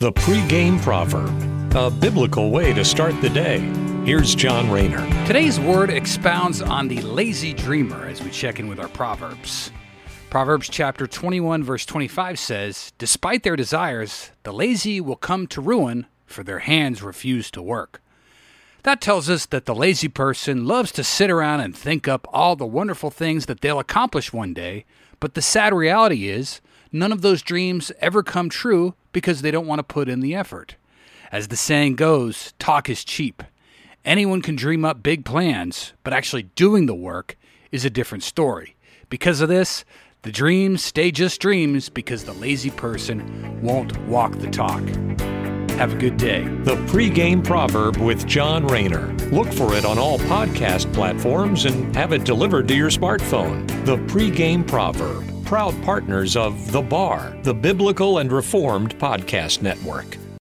The pregame proverb, a biblical way to start the day. Here's John Rayner. Today's word expounds on the lazy dreamer as we check in with our proverbs. Proverbs chapter 21 verse 25 says, "Despite their desires, the lazy will come to ruin, for their hands refuse to work." That tells us that the lazy person loves to sit around and think up all the wonderful things that they'll accomplish one day, but the sad reality is none of those dreams ever come true because they don't want to put in the effort. As the saying goes, talk is cheap. Anyone can dream up big plans, but actually doing the work is a different story. Because of this, the dreams stay just dreams because the lazy person won't walk the talk. Have a good day. The pregame proverb with John Rayner. Look for it on all podcast platforms and have it delivered to your smartphone. The pregame proverb, proud partners of The Bar, the Biblical and Reformed Podcast Network.